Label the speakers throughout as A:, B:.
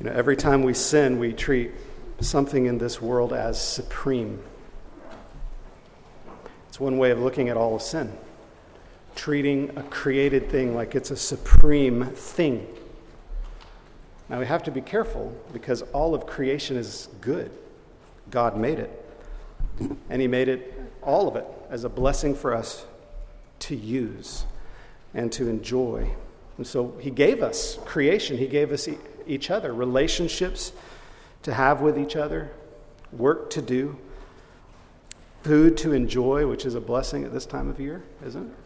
A: You know, every time we sin, we treat something in this world as supreme. It's one way of looking at all of sin, treating a created thing like it's a supreme thing. Now, we have to be careful because all of creation is good. God made it. And He made it, all of it, as a blessing for us to use and to enjoy. And so He gave us creation, He gave us each other, relationships to have with each other, work to do, food to enjoy, which is a blessing at this time of year, isn't it?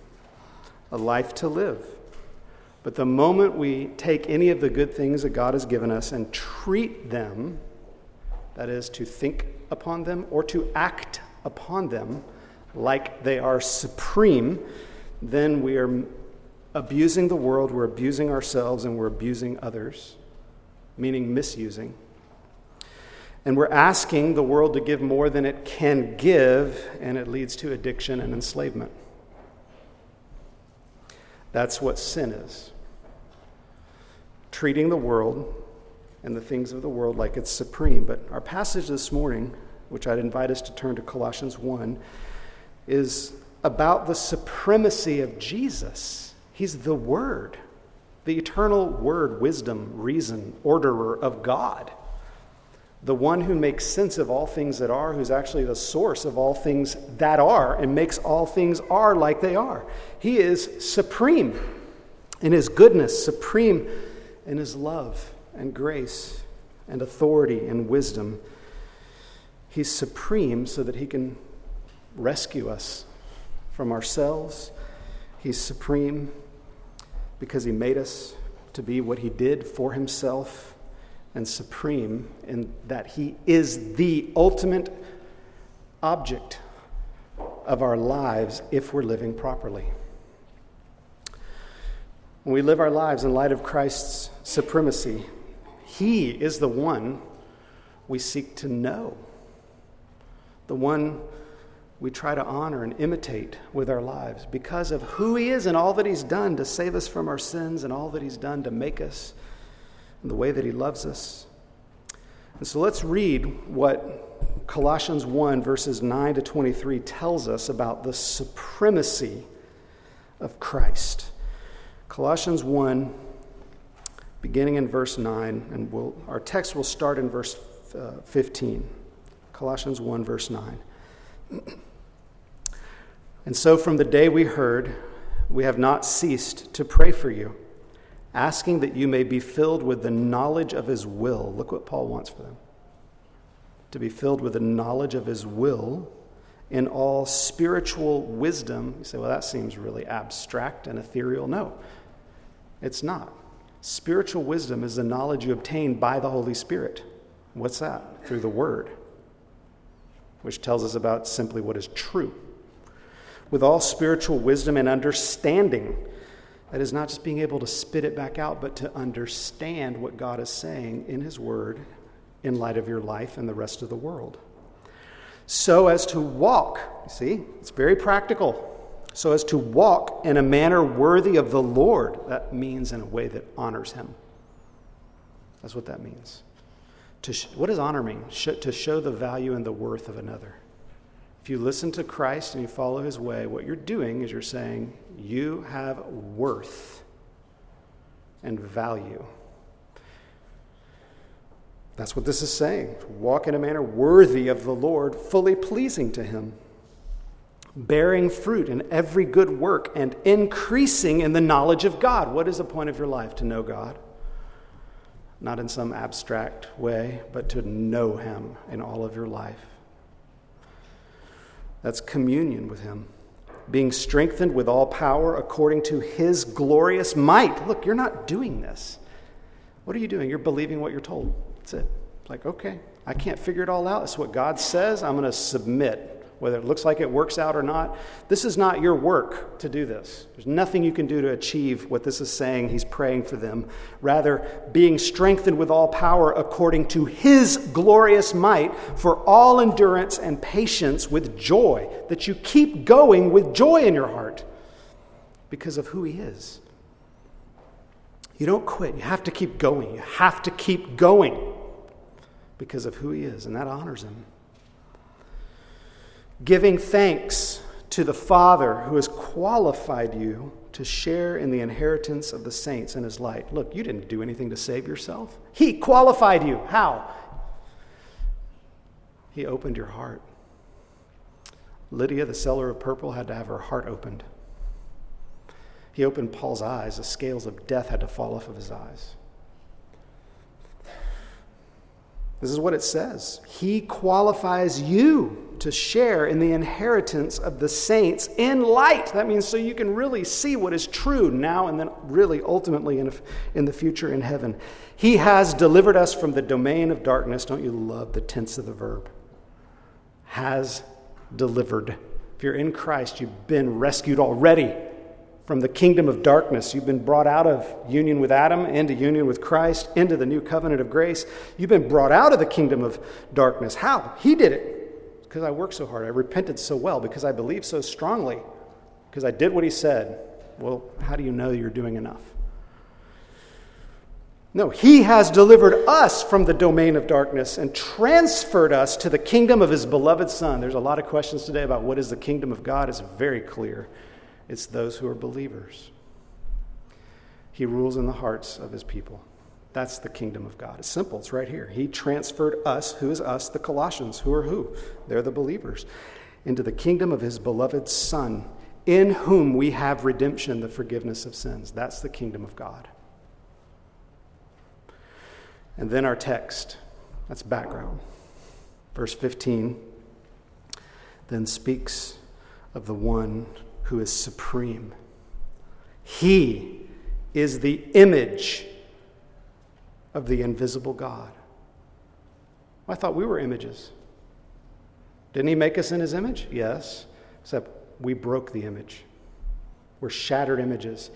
A: A life to live. But the moment we take any of the good things that God has given us and treat them, that is, to think upon them or to act upon them like they are supreme, then we are abusing the world, we're abusing ourselves, and we're abusing others meaning misusing. And we're asking the world to give more than it can give, and it leads to addiction and enslavement. That's what sin is treating the world and the things of the world like it's supreme. But our passage this morning, which I'd invite us to turn to Colossians 1, is about the supremacy of Jesus. He's the Word the eternal word, wisdom, reason, orderer of God, the one who makes sense of all things that are, who's actually the source of all things that are, and makes all things are like they are. He is supreme in his goodness, supreme in his love and grace and authority and wisdom. He's supreme so that he can rescue us from ourselves. He's supreme because he made us to be what he did for himself and supreme in that he is the ultimate object of our lives if we're living properly. When we live our lives in light of Christ's supremacy, he is the one we seek to know, the one we try to honor and imitate with our lives because of who He is and all that He's done to save us from our sins and all that He's done to make us the way that He loves us. And so let's read what Colossians 1, verses 9 to 23 tells us about the supremacy of Christ. Colossians 1, beginning in verse 9, and we'll, our text will start in verse uh, 15. Colossians 1, verse 9. And so, from the day we heard, we have not ceased to pray for you, asking that you may be filled with the knowledge of His will. Look what Paul wants for them to be filled with the knowledge of His will in all spiritual wisdom. You say, well, that seems really abstract and ethereal. No, it's not. Spiritual wisdom is the knowledge you obtain by the Holy Spirit. What's that? Through the Word, which tells us about simply what is true with all spiritual wisdom and understanding. That is not just being able to spit it back out, but to understand what God is saying in His Word in light of your life and the rest of the world. So as to walk, you see, it's very practical. So as to walk in a manner worthy of the Lord, that means in a way that honors Him. That's what that means. To sh- what does honor mean? Sh- to show the value and the worth of another. If you listen to Christ and you follow his way, what you're doing is you're saying, You have worth and value. That's what this is saying. Walk in a manner worthy of the Lord, fully pleasing to him, bearing fruit in every good work, and increasing in the knowledge of God. What is the point of your life? To know God. Not in some abstract way, but to know him in all of your life. That's communion with Him. Being strengthened with all power according to His glorious might. Look, you're not doing this. What are you doing? You're believing what you're told. That's it. Like, okay, I can't figure it all out. It's what God says. I'm going to submit whether it looks like it works out or not. This is not your work to do this. There's nothing you can do to achieve what this is saying. He's praying for them. Rather, being strengthened with all power according to his glorious might for all endurance and patience with joy, that you keep going with joy in your heart because of who he is. You don't quit. You have to keep going. You have to keep going because of who He is, and that honors Him. Giving thanks to the Father who has qualified you to share in the inheritance of the saints in His light. Look, you didn't do anything to save yourself, He qualified you. How? He opened your heart. Lydia, the seller of purple, had to have her heart opened. He opened Paul's eyes. The scales of death had to fall off of his eyes. This is what it says He qualifies you to share in the inheritance of the saints in light. That means so you can really see what is true now and then, really, ultimately, in, in the future in heaven. He has delivered us from the domain of darkness. Don't you love the tense of the verb? Has delivered. If you're in Christ, you've been rescued already from the kingdom of darkness. You've been brought out of union with Adam into union with Christ, into the new covenant of grace. You've been brought out of the kingdom of darkness. How? He did it. Because I worked so hard. I repented so well. Because I believed so strongly. Because I did what he said. Well, how do you know you're doing enough? No, he has delivered us from the domain of darkness and transferred us to the kingdom of his beloved Son. There's a lot of questions today about what is the kingdom of God. It's very clear it's those who are believers. He rules in the hearts of his people. That's the kingdom of God. It's simple, it's right here. He transferred us, who is us, the Colossians, who are who? They're the believers, into the kingdom of his beloved Son, in whom we have redemption, the forgiveness of sins. That's the kingdom of God. And then our text, that's background. Verse 15 then speaks of the one who is supreme. He is the image of the invisible God. I thought we were images. Didn't he make us in his image? Yes, except we broke the image. We're shattered images.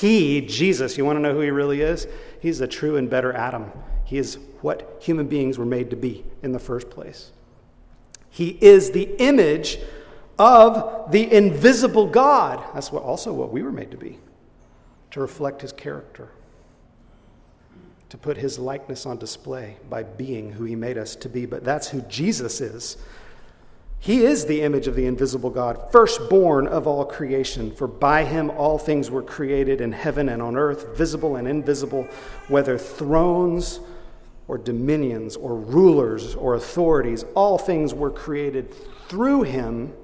A: He, Jesus, you want to know who he really is? He's the true and better Adam. He is what human beings were made to be in the first place. He is the image of the invisible God. That's what, also what we were made to be, to reflect his character, to put his likeness on display by being who he made us to be. But that's who Jesus is. He is the image of the invisible God, firstborn of all creation. For by him all things were created in heaven and on earth, visible and invisible, whether thrones or dominions or rulers or authorities. All things were created through him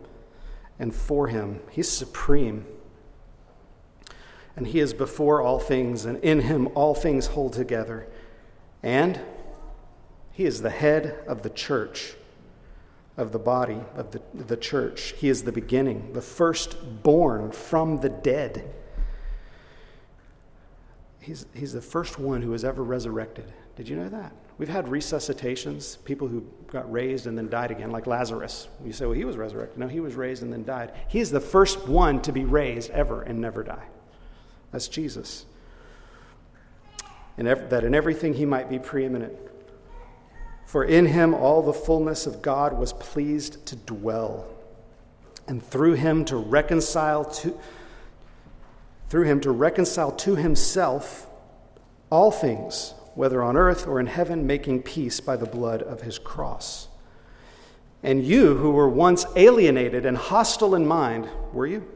A: and for him. He's supreme. And he is before all things, and in him all things hold together. And he is the head of the church, of the body of the, the church. He is the beginning, the firstborn from the dead. He's, he's the first one who was ever resurrected. Did you know that? We've had resuscitations, people who got raised and then died again, like Lazarus. You say, well, he was resurrected. No, he was raised and then died. He's the first one to be raised ever and never die. That's Jesus. And that in everything he might be preeminent. For in him all the fullness of God was pleased to dwell, and through him to reconcile to through him to reconcile to himself all things whether on earth or in heaven, making peace by the blood of his cross. And you who were once alienated and hostile in mind, were you?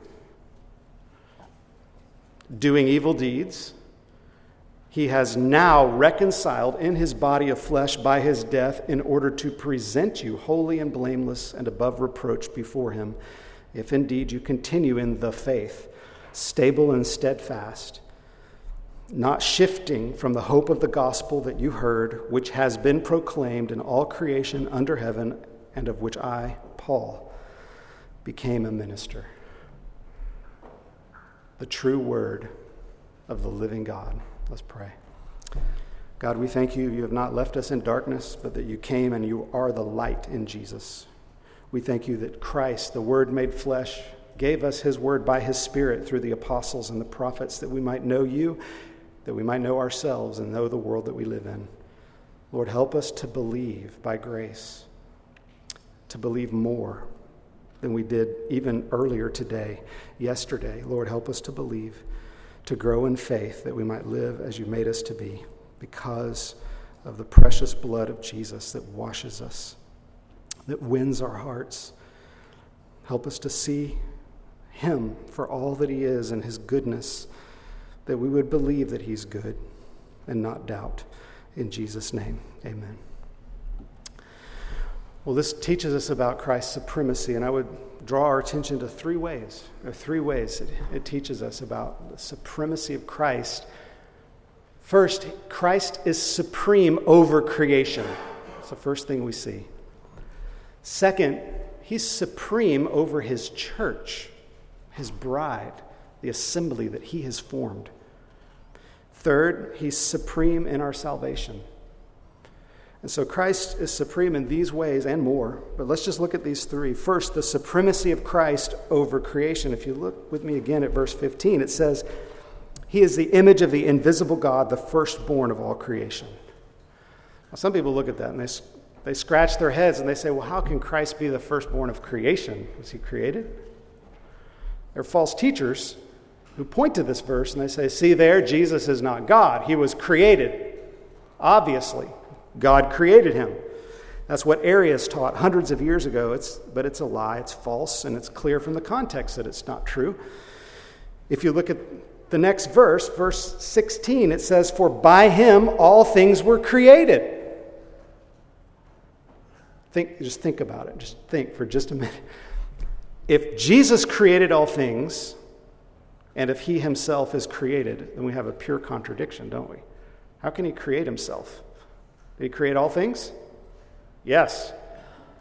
A: Doing evil deeds, he has now reconciled in his body of flesh by his death in order to present you holy and blameless and above reproach before him, if indeed you continue in the faith, stable and steadfast not shifting from the hope of the gospel that you heard, which has been proclaimed in all creation under heaven, and of which I, Paul, became a minister. The true word of the living God. Let's pray. God, we thank you. You have not left us in darkness, but that you came and you are the light in Jesus. We thank you that Christ, the Word made flesh, gave us his word by his Spirit through the apostles and the prophets that we might know you that we might know ourselves and know the world that we live in. Lord, help us to believe by grace, to believe more than we did even earlier today, yesterday. Lord, help us to believe, to grow in faith that we might live as you made us to be because of the precious blood of Jesus that washes us, that wins our hearts. Help us to see Him for all that He is and His goodness, that we would believe that He's good and not doubt. In Jesus' name, amen. Well, this teaches us about Christ's supremacy, and I would draw our attention to three ways. Are three ways it, it teaches us about the supremacy of Christ. First, Christ is supreme over creation. That's the first thing we see. Second, he's supreme over his church, his bride, the assembly that he has formed. Third, he's supreme in our salvation. And so Christ is supreme in these ways and more. But let's just look at these three. First, the supremacy of Christ over creation. If you look with me again at verse 15, it says, He is the image of the invisible God, the firstborn of all creation. Now, some people look at that and they, they scratch their heads and they say, Well, how can Christ be the firstborn of creation? Was he created? They're false teachers who point to this verse and they say, See there, Jesus is not God. He was created, obviously. God created him. That's what Arius taught hundreds of years ago, it's, but it's a lie, it's false, and it's clear from the context that it's not true. If you look at the next verse, verse 16, it says, For by him all things were created. Think, just think about it. Just think for just a minute. If Jesus created all things, and if he himself is created, then we have a pure contradiction, don't we? How can he create himself? Did he create all things? Yes.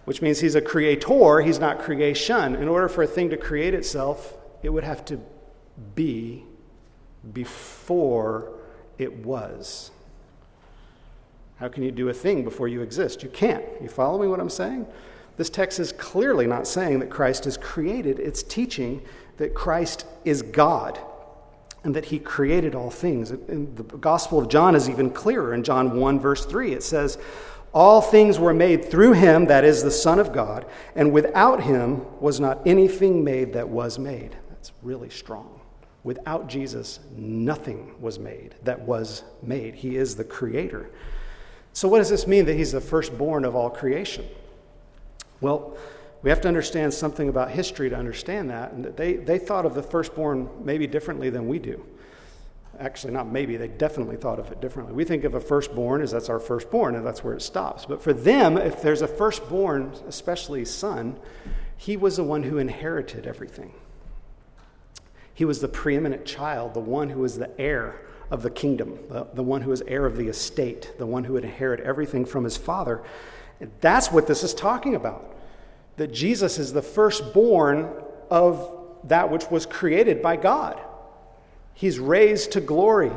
A: Which means he's a creator, he's not creation. In order for a thing to create itself, it would have to be before it was. How can you do a thing before you exist? You can't. You follow me what I'm saying? This text is clearly not saying that Christ is created, it's teaching that Christ is God and that he created all things. And the Gospel of John is even clearer. In John 1, verse 3, it says, All things were made through him, that is the Son of God, and without him was not anything made that was made. That's really strong. Without Jesus, nothing was made that was made. He is the creator. So, what does this mean that he's the firstborn of all creation? Well, we have to understand something about history to understand that. And that they, they thought of the firstborn maybe differently than we do. Actually, not maybe, they definitely thought of it differently. We think of a firstborn as that's our firstborn, and that's where it stops. But for them, if there's a firstborn, especially son, he was the one who inherited everything. He was the preeminent child, the one who was the heir of the kingdom, the, the one who was heir of the estate, the one who would inherit everything from his father. That's what this is talking about that Jesus is the firstborn of that which was created by God. He's raised to glory,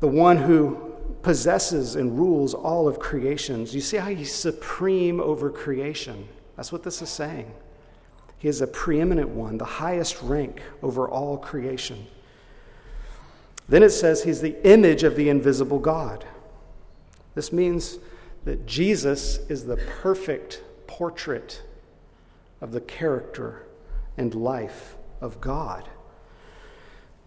A: the one who possesses and rules all of creations. You see how he's supreme over creation. That's what this is saying. He is a preeminent one, the highest rank over all creation. Then it says he's the image of the invisible God. This means that Jesus is the perfect portrait of the character and life of God.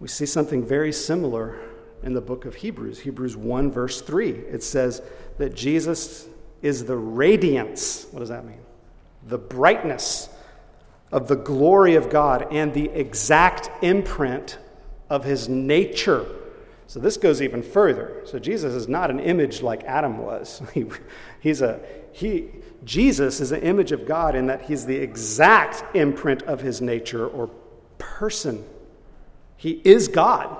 A: We see something very similar in the book of Hebrews. Hebrews 1, verse 3. It says that Jesus is the radiance. What does that mean? The brightness of the glory of God and the exact imprint of his nature. So this goes even further. So Jesus is not an image like Adam was. He, he's a, he, Jesus is an image of God in that he's the exact imprint of his nature or person. He is God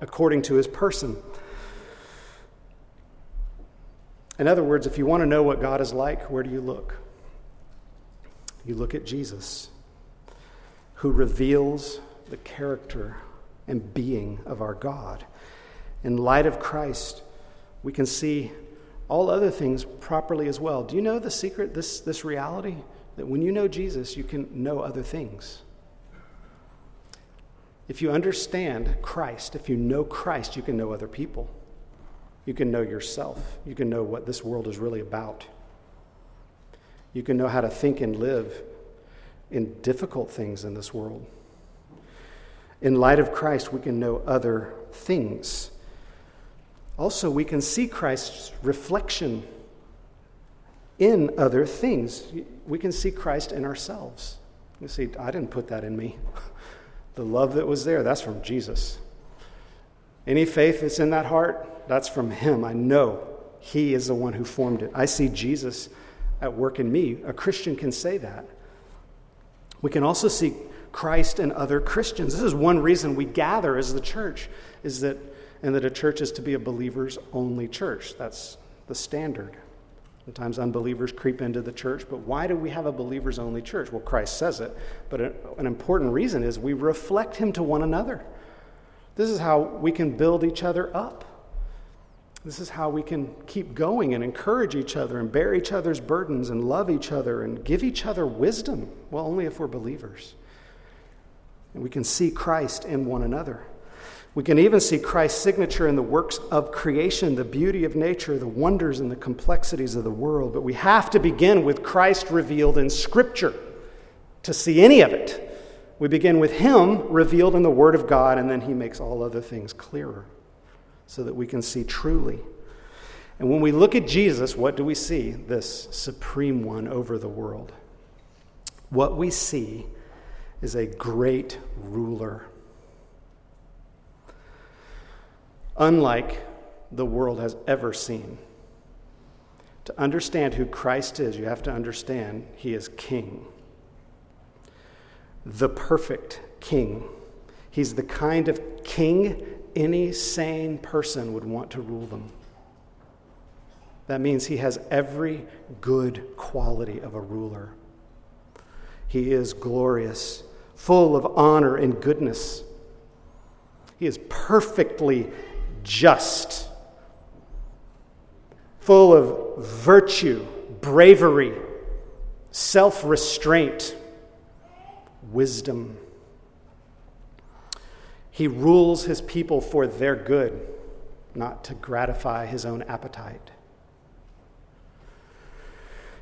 A: according to his person. In other words, if you want to know what God is like, where do you look? You look at Jesus, who reveals the character and being of our God. In light of Christ, we can see all other things properly as well. Do you know the secret, this, this reality? That when you know Jesus, you can know other things. If you understand Christ, if you know Christ, you can know other people. You can know yourself. You can know what this world is really about. You can know how to think and live in difficult things in this world. In light of Christ, we can know other things. Also, we can see Christ's reflection in other things. We can see Christ in ourselves. You see, I didn't put that in me. The love that was there, that's from Jesus. Any faith that's in that heart, that's from Him. I know He is the one who formed it. I see Jesus at work in me. A Christian can say that. We can also see Christ in other Christians. This is one reason we gather as the church, is that, and that a church is to be a believers only church. That's the standard. Sometimes unbelievers creep into the church, but why do we have a believers only church? Well, Christ says it, but an important reason is we reflect him to one another. This is how we can build each other up. This is how we can keep going and encourage each other and bear each other's burdens and love each other and give each other wisdom. Well, only if we're believers. And we can see Christ in one another. We can even see Christ's signature in the works of creation, the beauty of nature, the wonders and the complexities of the world. But we have to begin with Christ revealed in Scripture to see any of it. We begin with Him revealed in the Word of God, and then He makes all other things clearer so that we can see truly. And when we look at Jesus, what do we see? This supreme one over the world. What we see is a great ruler unlike the world has ever seen. To understand who Christ is, you have to understand he is king. The perfect king. He's the kind of king any sane person would want to rule them. That means he has every good quality of a ruler. He is glorious, full of honor and goodness. He is perfectly just, full of virtue, bravery, self restraint, wisdom. He rules his people for their good, not to gratify his own appetite.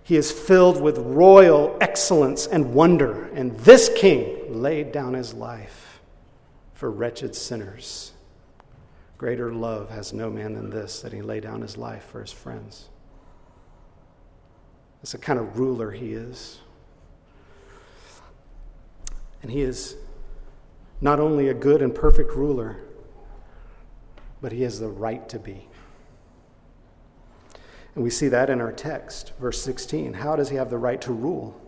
A: He is filled with royal excellence and wonder, and this king laid down his life for wretched sinners. Greater love has no man than this, that he lay down his life for his friends. That's the kind of ruler he is. And he is not only a good and perfect ruler, but he has the right to be. And we see that in our text, verse 16. How does he have the right to rule?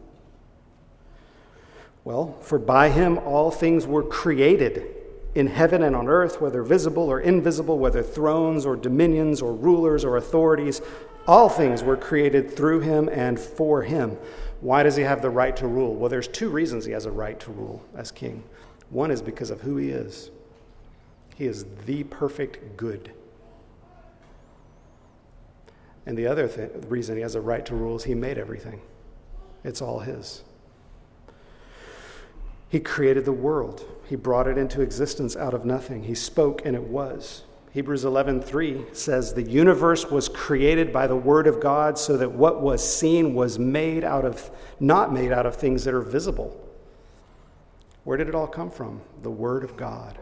A: Well, for by him all things were created in heaven and on earth, whether visible or invisible, whether thrones or dominions or rulers or authorities, all things were created through him and for him. Why does he have the right to rule? Well, there's two reasons he has a right to rule as king. One is because of who he is. He is the perfect good. And the other th- reason he has a right to rule is he made everything. It's all his. He created the world. He brought it into existence out of nothing. He spoke and it was. Hebrews 11:3 says the universe was created by the word of God so that what was seen was made out of not made out of things that are visible. Where did it all come from? The word of God.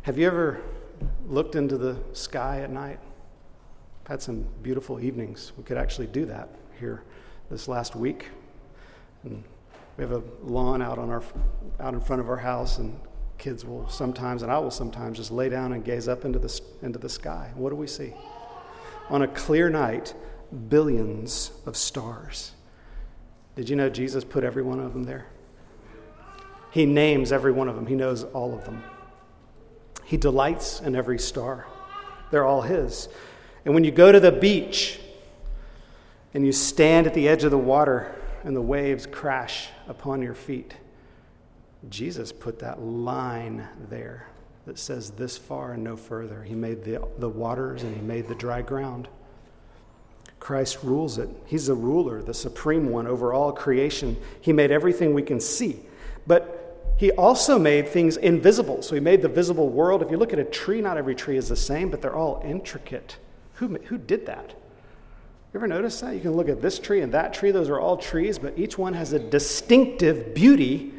A: Have you ever looked into the sky at night? I've had some beautiful evenings. We could actually do that here this last week. And we have a lawn out on our out in front of our house, and kids will sometimes, and I will sometimes, just lay down and gaze up into the into the sky. What do we see? On a clear night, billions of stars. Did you know Jesus put every one of them there? He names every one of them. He knows all of them. He delights in every star. They're all His. And when you go to the beach and you stand at the edge of the water and the waves crash upon your feet. Jesus put that line there that says this far and no further. He made the, the waters and he made the dry ground. Christ rules it. He's the ruler, the supreme one over all creation. He made everything we can see. But he also made things invisible. So he made the visible world. If you look at a tree, not every tree is the same, but they're all intricate. Who, who did that? You ever notice that? You can look at this tree and that tree, those are all trees, but each one has a distinctive beauty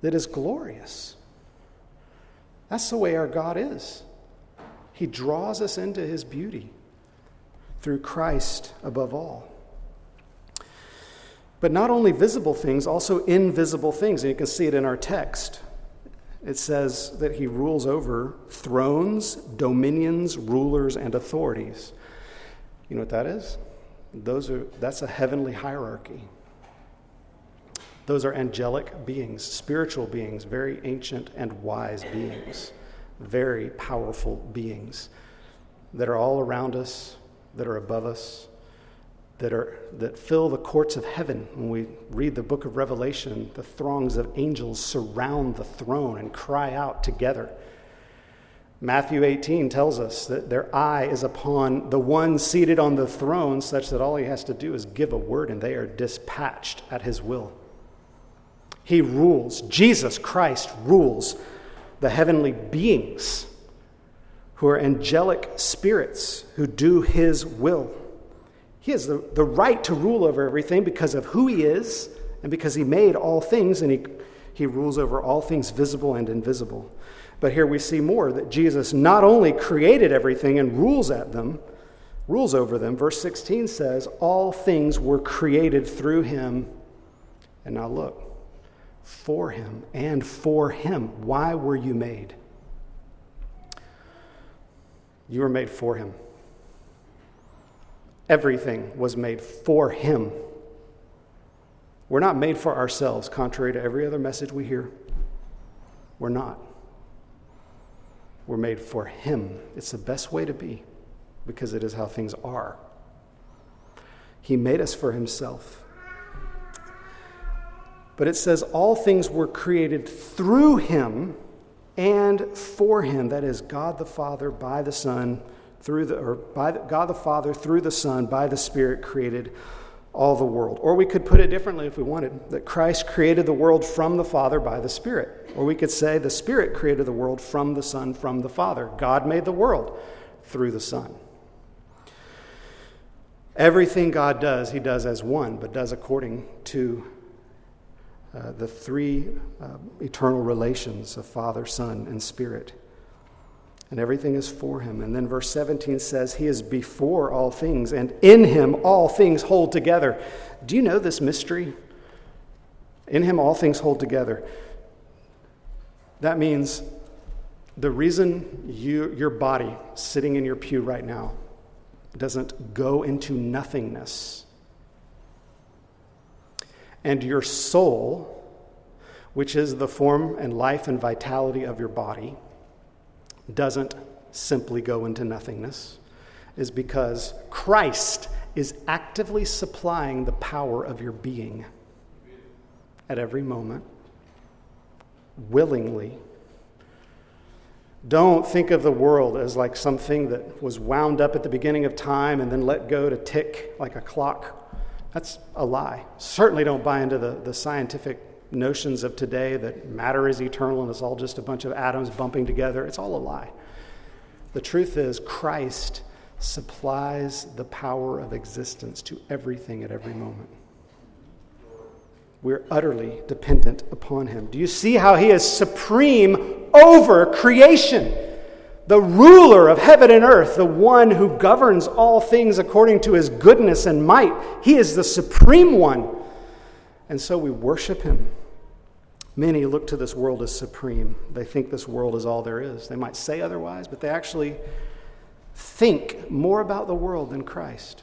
A: that is glorious. That's the way our God is. He draws us into his beauty through Christ above all. But not only visible things, also invisible things. And you can see it in our text. It says that he rules over thrones, dominions, rulers, and authorities. You know what that is? Those are, that's a heavenly hierarchy. Those are angelic beings, spiritual beings, very ancient and wise beings, very powerful beings that are all around us, that are above us, that, are, that fill the courts of heaven. When we read the book of Revelation, the throngs of angels surround the throne and cry out together. Matthew 18 tells us that their eye is upon the one seated on the throne, such that all he has to do is give a word and they are dispatched at his will. He rules, Jesus Christ rules the heavenly beings who are angelic spirits who do his will. He has the, the right to rule over everything because of who he is and because he made all things and he, he rules over all things visible and invisible. But here we see more that Jesus not only created everything and rules at them, rules over them. Verse 16 says, All things were created through him. And now look, for him and for him. Why were you made? You were made for him. Everything was made for him. We're not made for ourselves, contrary to every other message we hear. We're not. We're made for him. It's the best way to be because it is how things are. He made us for himself. But it says all things were created through him and for him. That is God the Father by the Son through the or by the, God the Father through the Son by the Spirit created all the world. Or we could put it differently if we wanted that Christ created the world from the Father by the Spirit. Or we could say the Spirit created the world from the Son from the Father. God made the world through the Son. Everything God does, He does as one, but does according to uh, the three uh, eternal relations of Father, Son, and Spirit. And everything is for him. And then verse 17 says, He is before all things, and in him all things hold together. Do you know this mystery? In him all things hold together. That means the reason you, your body sitting in your pew right now doesn't go into nothingness and your soul, which is the form and life and vitality of your body, doesn't simply go into nothingness, is because Christ is actively supplying the power of your being at every moment, willingly. Don't think of the world as like something that was wound up at the beginning of time and then let go to tick like a clock that's a lie. Certainly don't buy into the, the scientific notions of today that matter is eternal and it's all just a bunch of atoms bumping together. It's all a lie. The truth is, Christ supplies the power of existence to everything at every moment. We're utterly dependent upon Him. Do you see how He is supreme over creation? the ruler of heaven and earth, the one who governs all things according to his goodness and might. He is the supreme one. And so we worship him. Many look to this world as supreme. They think this world is all there is. They might say otherwise, but they actually think more about the world than Christ.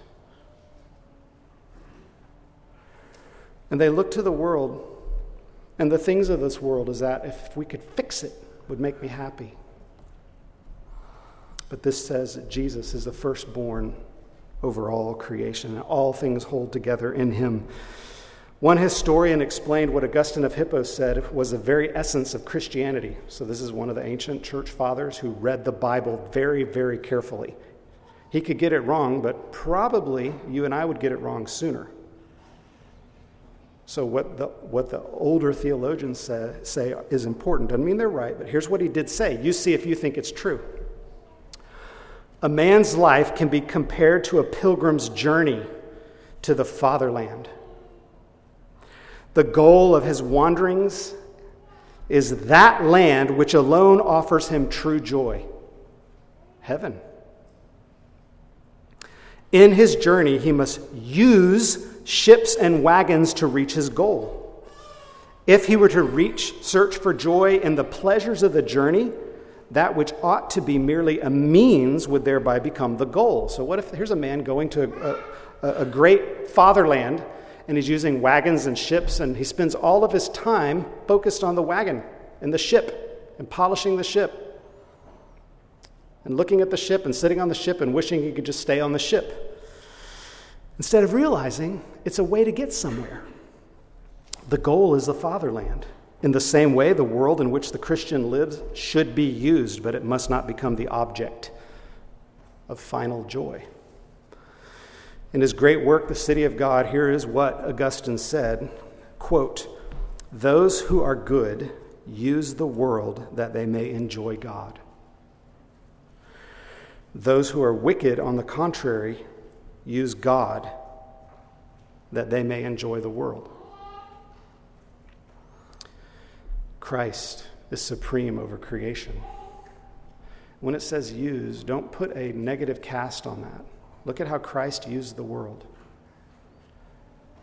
A: And they look to the world and the things of this world as that if we could fix it would make me happy. But this says that Jesus is the firstborn over all creation, and all things hold together in him. One historian explained what Augustine of Hippo said was the very essence of Christianity. So, this is one of the ancient church fathers who read the Bible very, very carefully. He could get it wrong, but probably you and I would get it wrong sooner. So, what the, what the older theologians say, say is important. Doesn't mean they're right, but here's what he did say. You see if you think it's true. A man's life can be compared to a pilgrim's journey to the fatherland. The goal of his wanderings is that land which alone offers him true joy heaven. In his journey, he must use ships and wagons to reach his goal. If he were to reach, search for joy in the pleasures of the journey, that which ought to be merely a means would thereby become the goal. So, what if here's a man going to a, a, great fatherland and he's using wagons and ships, and he spends all of his time focused on the wagon and the ship and polishing the ship and looking at the ship and sitting on the ship and wishing he could just stay on the ship instead of realizing it's a way to get somewhere. The goal is the fatherland. In the same way, the world in which the Christian lives should be used, but it must not become the object of final joy. In his great work, The City of God, here is what Augustine said quote, Those who are good use the world that they may enjoy God. Those who are wicked, on the contrary, use God that they may enjoy the world. Christ is supreme over creation. When it says use, don't put a negative cast on that. Look at how Christ used the world.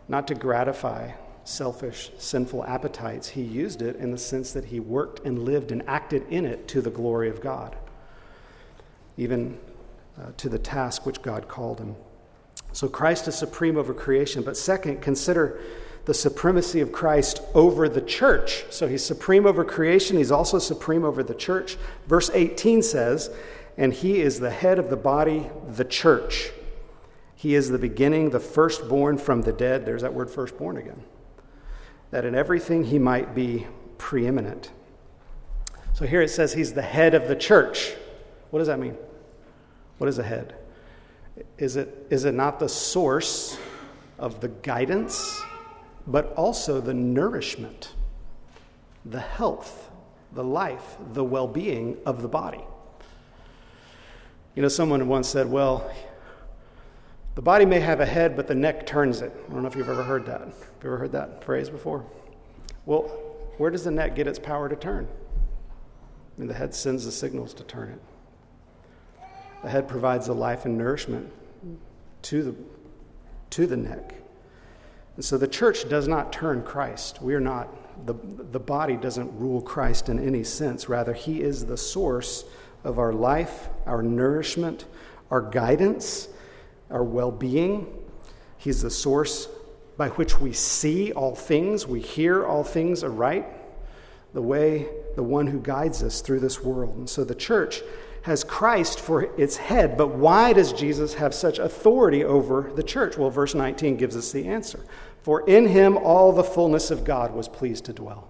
A: Not to gratify selfish, sinful appetites, he used it in the sense that he worked and lived and acted in it to the glory of God, even uh, to the task which God called him. So Christ is supreme over creation. But second, consider the supremacy of Christ over the church. So he's supreme over creation, he's also supreme over the church. Verse 18 says, And he is the head of the body, the church. He is the beginning, the firstborn from the dead. There's that word firstborn again. That in everything he might be preeminent. So here it says he's the head of the church. What does that mean? What is a head? Is it, is it not the source of the guidance, but also the nourishment, the health, the life, the well being of the body? You know, someone once said, well, the body may have a head, but the neck turns it. I don't know if you've ever heard that. Have you ever heard that phrase before? Well, where does the neck get its power to turn? I mean, the head sends the signals to turn it. The head provides the life and nourishment to the, to the neck. And so the church does not turn Christ. We are not, the, the body doesn't rule Christ in any sense. Rather, He is the source of our life, our nourishment, our guidance, our well being. He's the source by which we see all things, we hear all things aright, the way, the one who guides us through this world. And so the church has Christ for its head, but why does Jesus have such authority over the church? Well, verse 19 gives us the answer. For in him all the fullness of God was pleased to dwell.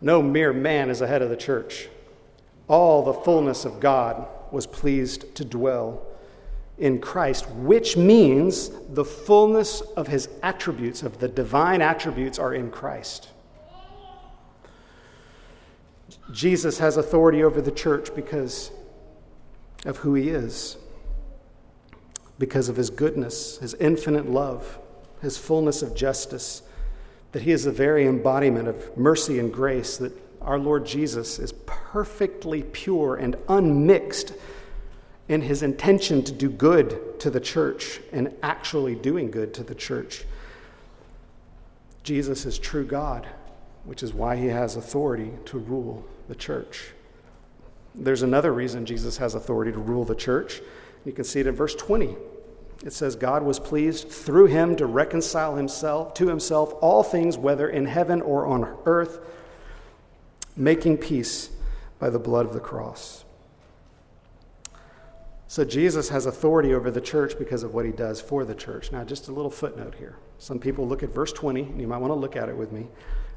A: No mere man is ahead of the church. All the fullness of God was pleased to dwell in Christ, which means the fullness of his attributes, of the divine attributes, are in Christ. Jesus has authority over the church because of who he is, because of his goodness, his infinite love, his fullness of justice, that he is the very embodiment of mercy and grace, that our Lord Jesus is perfectly pure and unmixed in his intention to do good to the church and actually doing good to the church. Jesus is true God, which is why he has authority to rule the church. There's another reason Jesus has authority to rule the church. You can see it in verse 20. It says, God was pleased through him to reconcile himself to himself all things, whether in heaven or on earth, making peace by the blood of the cross. So Jesus has authority over the church because of what he does for the church. Now, just a little footnote here. Some people look at verse 20, and you might want to look at it with me,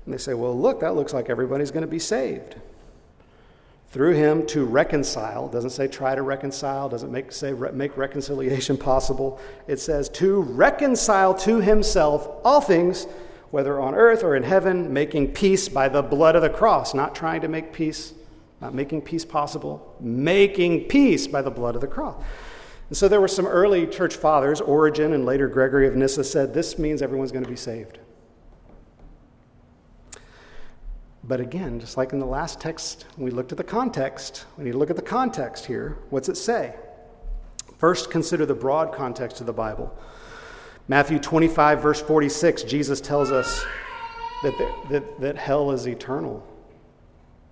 A: and they say, well, look, that looks like everybody's going to be saved through him to reconcile. Doesn't say try to reconcile doesn't make say re- make reconciliation possible. It says to reconcile to himself all things whether on earth or in heaven making peace by the blood of the cross. Not trying to make peace not making peace possible making peace by the blood of the cross. And so there were some early church fathers origen and later gregory of nyssa said this means everyone's going to be saved But again, just like in the last text, we looked at the context. We need to look at the context here. What's it say? First, consider the broad context of the Bible. Matthew 25, verse 46, Jesus tells us that, that, that hell is eternal.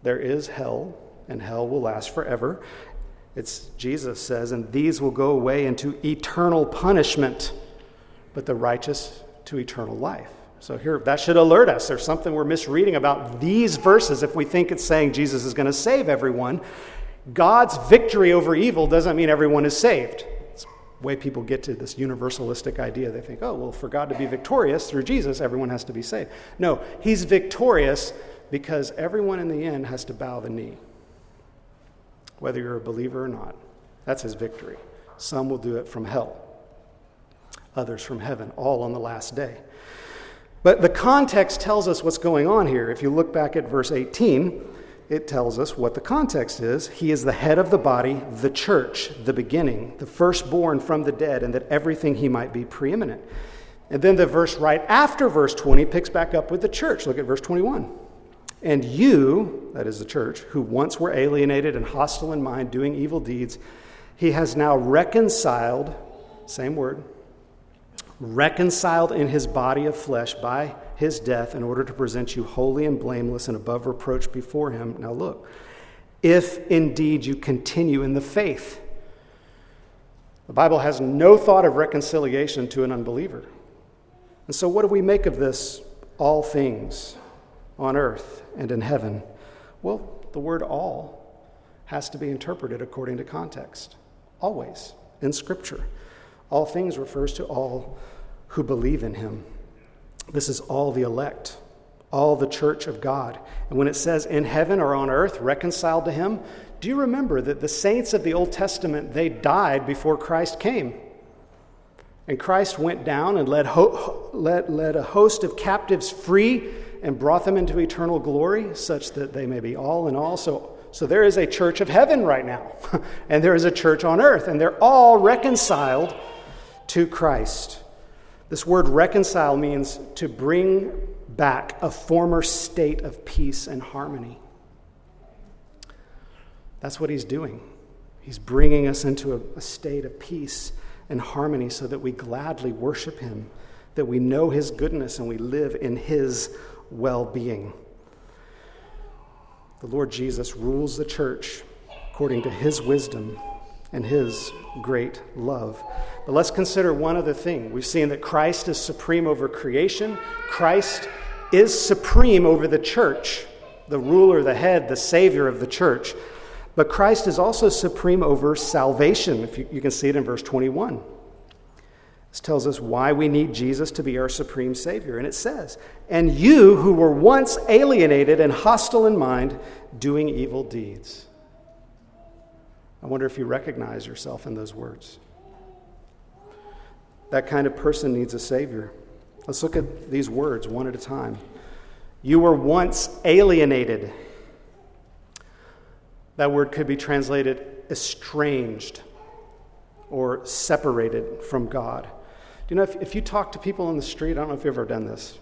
A: There is hell, and hell will last forever. It's Jesus says, and these will go away into eternal punishment, but the righteous to eternal life. So here, that should alert us. There's something we're misreading about these verses if we think it's saying Jesus is going to save everyone. God's victory over evil doesn't mean everyone is saved. It's the way people get to this universalistic idea. They think, oh, well, for God to be victorious through Jesus, everyone has to be saved. No, he's victorious because everyone in the end has to bow the knee, whether you're a believer or not. That's his victory. Some will do it from hell, others from heaven, all on the last day. But the context tells us what's going on here. If you look back at verse 18, it tells us what the context is. He is the head of the body, the church, the beginning, the firstborn from the dead, and that everything he might be preeminent. And then the verse right after verse 20 picks back up with the church. Look at verse 21. And you, that is the church, who once were alienated and hostile in mind, doing evil deeds, he has now reconciled, same word, reconciled in his body of flesh by his death in order to present you holy and blameless and above reproach before him. Now, look, if indeed you continue in the faith. The Bible has no thought of reconciliation to an unbeliever. And so, what do we make of this all things on earth and in heaven? Well, the word all has to be interpreted according to context, always in Scripture. All things refers to all who believe in him. This is all the elect, all the church of God. And when it says in heaven or on earth, reconciled to him, do you remember that the saints of the Old Testament, they died before Christ came? And Christ went down and led, ho- led, led a host of captives free and brought them into eternal glory, such that they may be all in all. So so there is a church of heaven right now, and there is a church on earth, and they're all reconciled to Christ. This word reconcile means to bring back a former state of peace and harmony. That's what he's doing. He's bringing us into a, a, state of peace and harmony so that we gladly worship him, that we know his goodness and we live in his well being. The Lord Jesus rules the church according to his wisdom and his great love. But let's consider one other thing. We've seen that Christ is supreme over creation, Christ is supreme over the church, the ruler, the head, the savior of the church. But Christ is also supreme over salvation. If you, you can see it in verse 21. This tells us why we need Jesus to be our supreme Savior. And it says, And you who were once alienated and hostile in mind, doing evil deeds. I wonder if you recognize yourself in those words. That kind of person needs a Savior. Let's look at these words one at a time. You were once alienated. That word could be translated estranged or separated from God. Do you know if, if you talk to people on the street, I don't know if you've ever done this,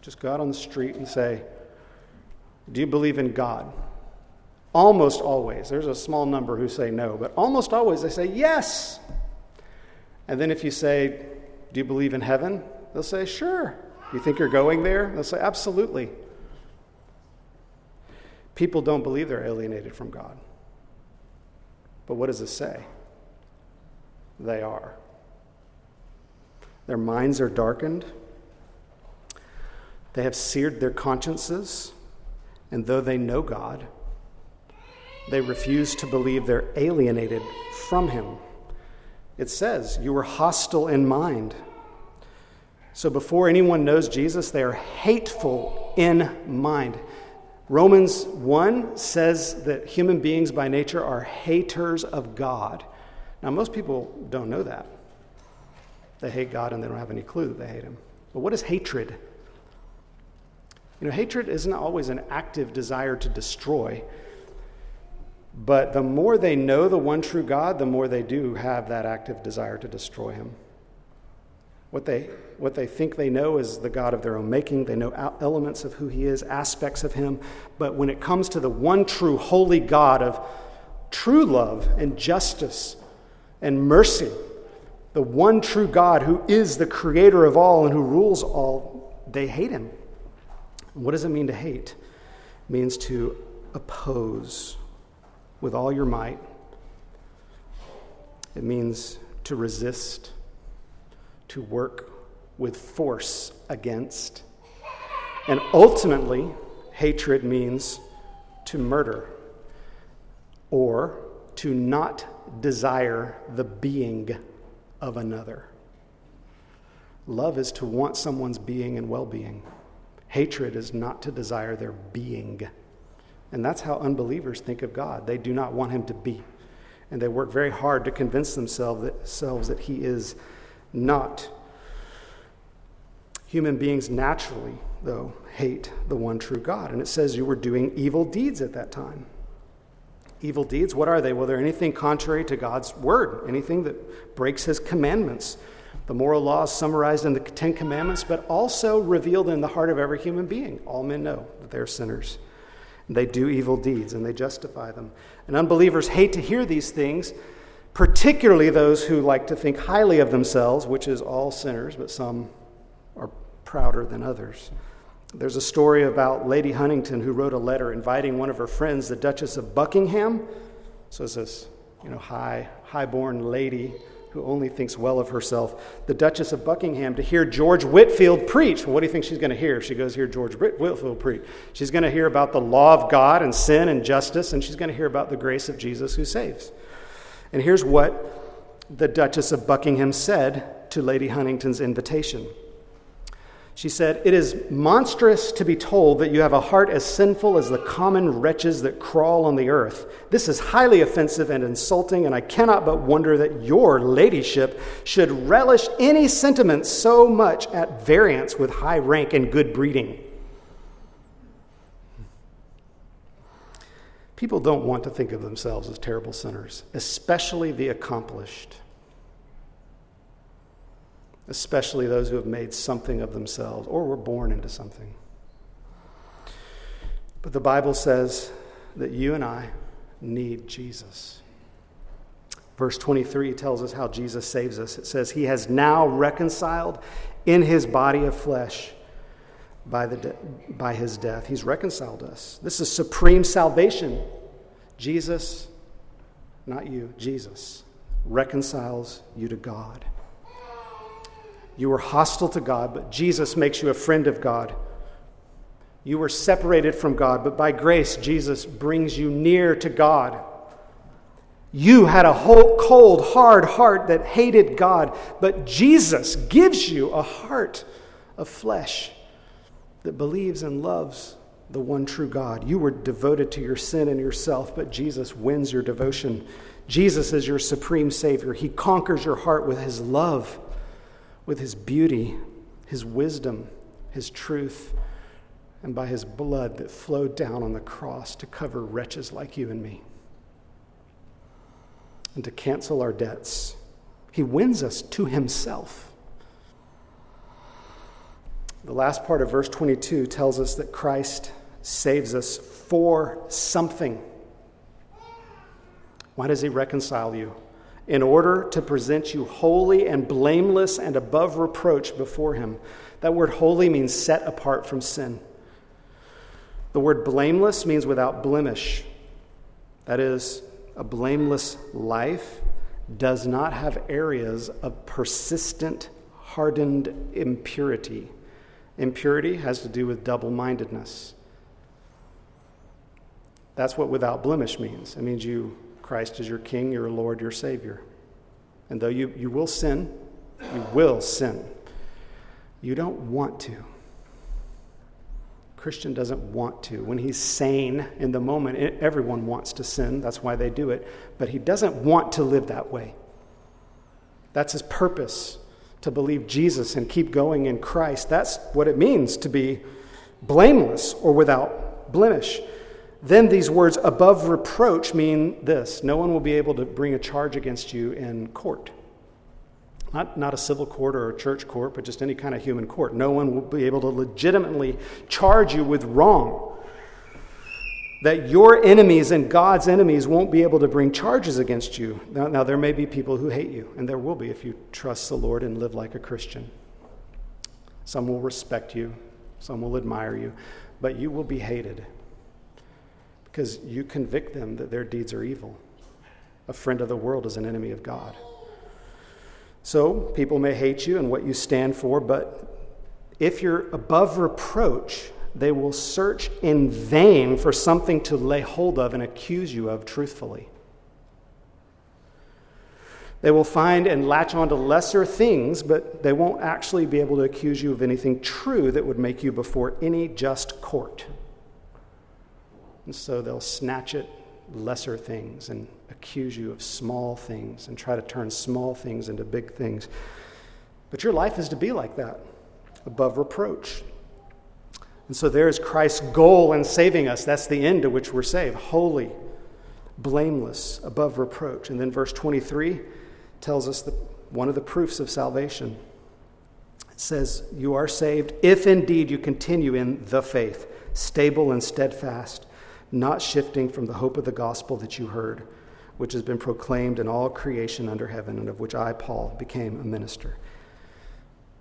A: just go out on the street and say, Do you believe in God? Almost always. There's a small number who say no, but almost always they say yes. And then if you say, Do you believe in heaven? They'll say, Sure. You think you're going there? They'll say, Absolutely. People don't believe they're alienated from God. But what does it say? They are. Their minds are darkened. They have seared their consciences. And though they know God, they refuse to believe they're alienated from Him. It says, You were hostile in mind. So before anyone knows Jesus, they are hateful in mind. Romans 1 says that human beings by nature are haters of God. Now, most people don't know that. They hate God and they don't have any clue that they hate Him. But what is hatred? You know, hatred isn't always an active desire to destroy, but the more they know the one true God, the more they do have that active desire to destroy him. What they, what they think they know is the God of their own making. They know elements of who He is, aspects of Him. But when it comes to the one true, holy God of true love and justice and mercy, the one true God who is the creator of all and who rules all, they hate Him. What does it mean to hate? It means to oppose with all your might. It means to resist, to work with force against. And ultimately, hatred means to murder or to not desire the being of another. Love is to want someone's being and well being. Hatred is not to desire their being. And that's how unbelievers think of God. They do not want him to be. And they work very hard to convince themselves that he is not. Human beings naturally, though, hate the one true God. And it says you were doing evil deeds at that time. Evil deeds, what are they? Well, they're anything contrary to God's word, anything that breaks his commandments. The moral laws summarized in the Ten Commandments, but also revealed in the heart of every human being. All men know that they're sinners. They do evil deeds and they justify them. And unbelievers hate to hear these things, particularly those who like to think highly of themselves, which is all sinners, but some are prouder than others. There's a story about Lady Huntingdon who wrote a letter inviting one of her friends, the Duchess of Buckingham. So it's this, you know, high, high-born lady who only thinks well of herself, the Duchess of Buckingham, to hear George Whitefield preach. Well, what do you think she's going to hear? If she goes hear George Whitefield preach. She's going to hear about the law of God and sin and justice, and she's going to hear about the grace of Jesus who saves. And here's what the Duchess of Buckingham said to Lady Huntingdon's invitation. She said, It is monstrous to be told that you have a heart as sinful as the common wretches that crawl on the earth. This is highly offensive and insulting, and I cannot but wonder that your ladyship should relish any sentiment so much at variance with high rank and good breeding. People don't want to think of themselves as terrible sinners, especially the accomplished especially those who have made something of themselves or were born into something. But the Bible says that you and I need Jesus. Verse 23 tells us how Jesus saves us. It says, He has now reconciled in His body of flesh by, the de- by His death. He's reconciled us. This is supreme salvation. Jesus, not you, Jesus, reconciles you to God. You were hostile to God, but Jesus makes you a friend of God. You were separated from God, but by grace, Jesus brings you near to God. You had a whole, cold, hard heart that hated God, but Jesus gives you a heart of flesh that believes and loves the one true God. You were devoted to your sin and yourself, but Jesus wins your devotion. Jesus is your supreme Savior. He conquers your heart with His love with his beauty, his wisdom, his truth, and by his blood that flowed down on the cross to cover wretches like you and me and to cancel our debts. He wins us to himself. The last part of verse 22 tells us that Christ saves us for something. Why does he reconcile you? In order to present you holy and blameless and above reproach before him. That word holy means set apart from sin. The word blameless means without blemish. That is, a blameless life does not have areas of persistent, hardened impurity. Impurity has to do with double mindedness. That's what without blemish means. It means you Christ is your King, your Lord, your Savior. And though you, you will sin, you will sin. You don't want to. Christian doesn't want to. When he's sane in the moment, everyone wants to sin. That's why they do it. But he doesn't want to live that way. That's his purpose to believe Jesus and keep going in Christ. That's what it means to be blameless or without blemish. Then these words above reproach mean this no one will be able to bring a charge against you in court. Not, not a civil court or a church court, but just any kind of human court. No one will be able to legitimately charge you with wrong. That your enemies and God's enemies won't be able to bring charges against you. Now, now, there may be people who hate you, and there will be if you trust the Lord and live like a Christian. Some will respect you, some will admire you, but you will be hated because you convict them that their deeds are evil. A friend of the world is an enemy of God. So, people may hate you and what you stand for, but if you're above reproach, they will search in vain for something to lay hold of and accuse you of truthfully. They will find and latch onto lesser things, but they won't actually be able to accuse you of anything true that would make you before any just court. And so they'll snatch at lesser things and accuse you of small things and try to turn small things into big things. But your life is to be like that, above reproach. And so there's Christ's goal in saving us. That's the end to which we're saved holy, blameless, above reproach. And then verse 23 tells us that one of the proofs of salvation. It says, You are saved if indeed you continue in the faith, stable and steadfast, not shifting from the hope of the gospel that you heard which has been proclaimed in all creation under heaven, and of which I, Paul, became a minister.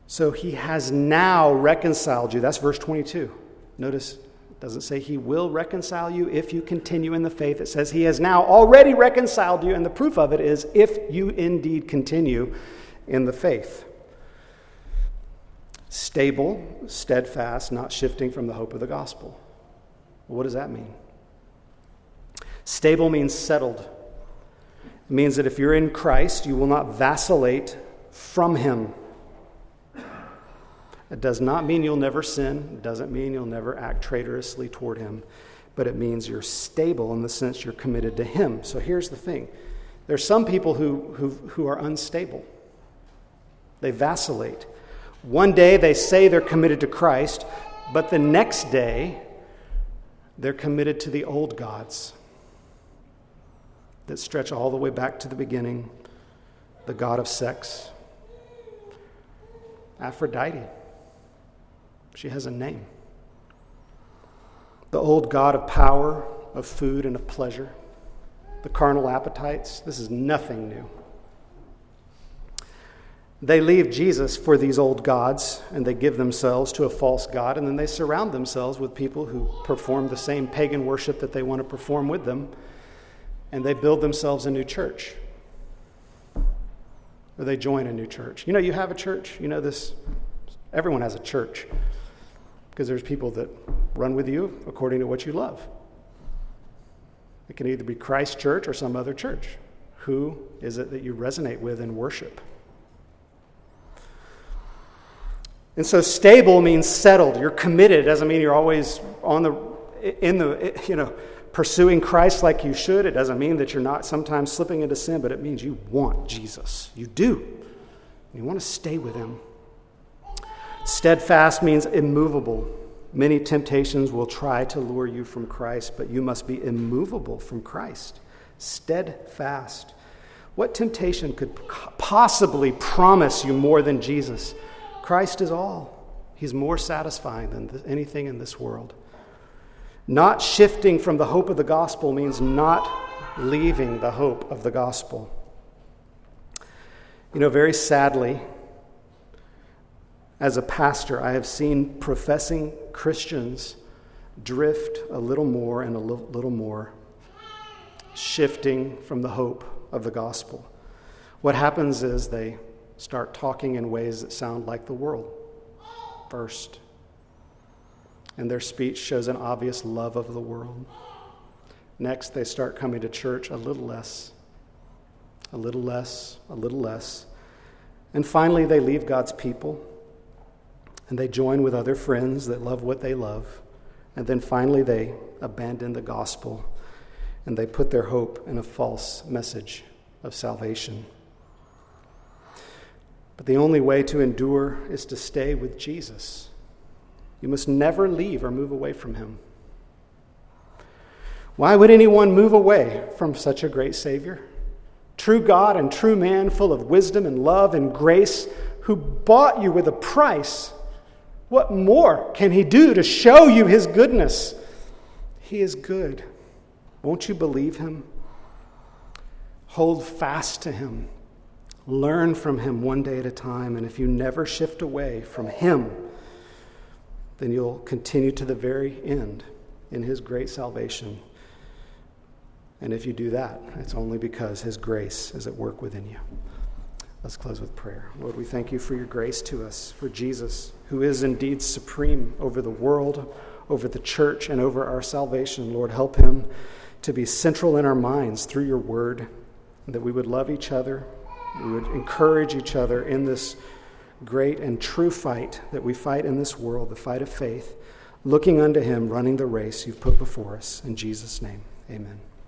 A: So he has now reconciled you. That's verse 22. Notice it doesn't say he will reconcile you if you continue in the faith. It says he has now already reconciled you, and the proof of it is if you indeed continue in the faith. Stable, steadfast, not shifting from the hope of the gospel. What does that mean? Stable means settled. It means that if you're in Christ, you will not vacillate from Him. It does not mean you'll never sin. It doesn't mean you'll never act traitorously toward Him. But it means you're stable in the sense you're committed to Him. So here's the thing there's some people who, who, who are unstable, they vacillate. One day they say they're committed to Christ, but the next day they're committed to the old gods that stretch all the way back to the beginning, the god of sex. Aphrodite. She has a name. The old god of power, of food, and of pleasure. The carnal appetites. This is nothing new. They leave Jesus for these old gods and they give themselves to a false God, and then they surround themselves with people who perform the same pagan worship that they want to perform with them and they build themselves a new church. Or they join a new church. You know, you have a church. You know this. Everyone has a church because there's people that run with you according to what you love. It can either be Christ Church or some other church. Who is it that you resonate with and worship? And so stable means settled. You're committed. It doesn't mean you're always on the in the you know pursuing Christ like you should, it doesn't mean that you're not sometimes slipping into sin, but it means you want Jesus. You do. You want to stay with Him. Steadfast means immovable. Many temptations will try to lure you from Christ, but you must be immovable from Christ. Steadfast. What temptation could possibly promise you more than Jesus? Christ is all. He's more satisfying than anything in this world. Not shifting from the hope of the gospel means not leaving the hope of the gospel. You know, very sadly, as a pastor, I have seen professing Christians drift a little more and a little more, shifting from the hope of the gospel. What happens is they start talking in ways that sound like the world first and their speech shows an obvious love of the world. Next, they start coming to church a little less, a little less, a little less. And finally, they leave God's people and they join with other friends that love what they love. And then finally, they abandon the gospel and they put their hope in a false message of salvation. But the only way to endure is to stay with Jesus. You must never leave or move away from him. Why would anyone move away from such a great Savior? true God and true man, full of wisdom and love and grace, who bought you with a price, what more can he do to show you his goodness? He is good. Won't you believe him? Hold fast to him. Learn from him one day at a time. And if you never shift away from him, then you'll continue to the very end in his great salvation. And if you do that, it's only because his grace is at work within you. Let's close with prayer. Lord, we thank you for your grace to us, for Jesus, who is indeed supreme over the world, over the church, and over our salvation. Lord, help him to be central in our minds through your word, that we would love each other, we would encourage each other in this great and true fight that we fight in this world, the fight of faith, looking unto him, running the race you've put before us. In Jesus' name, amen.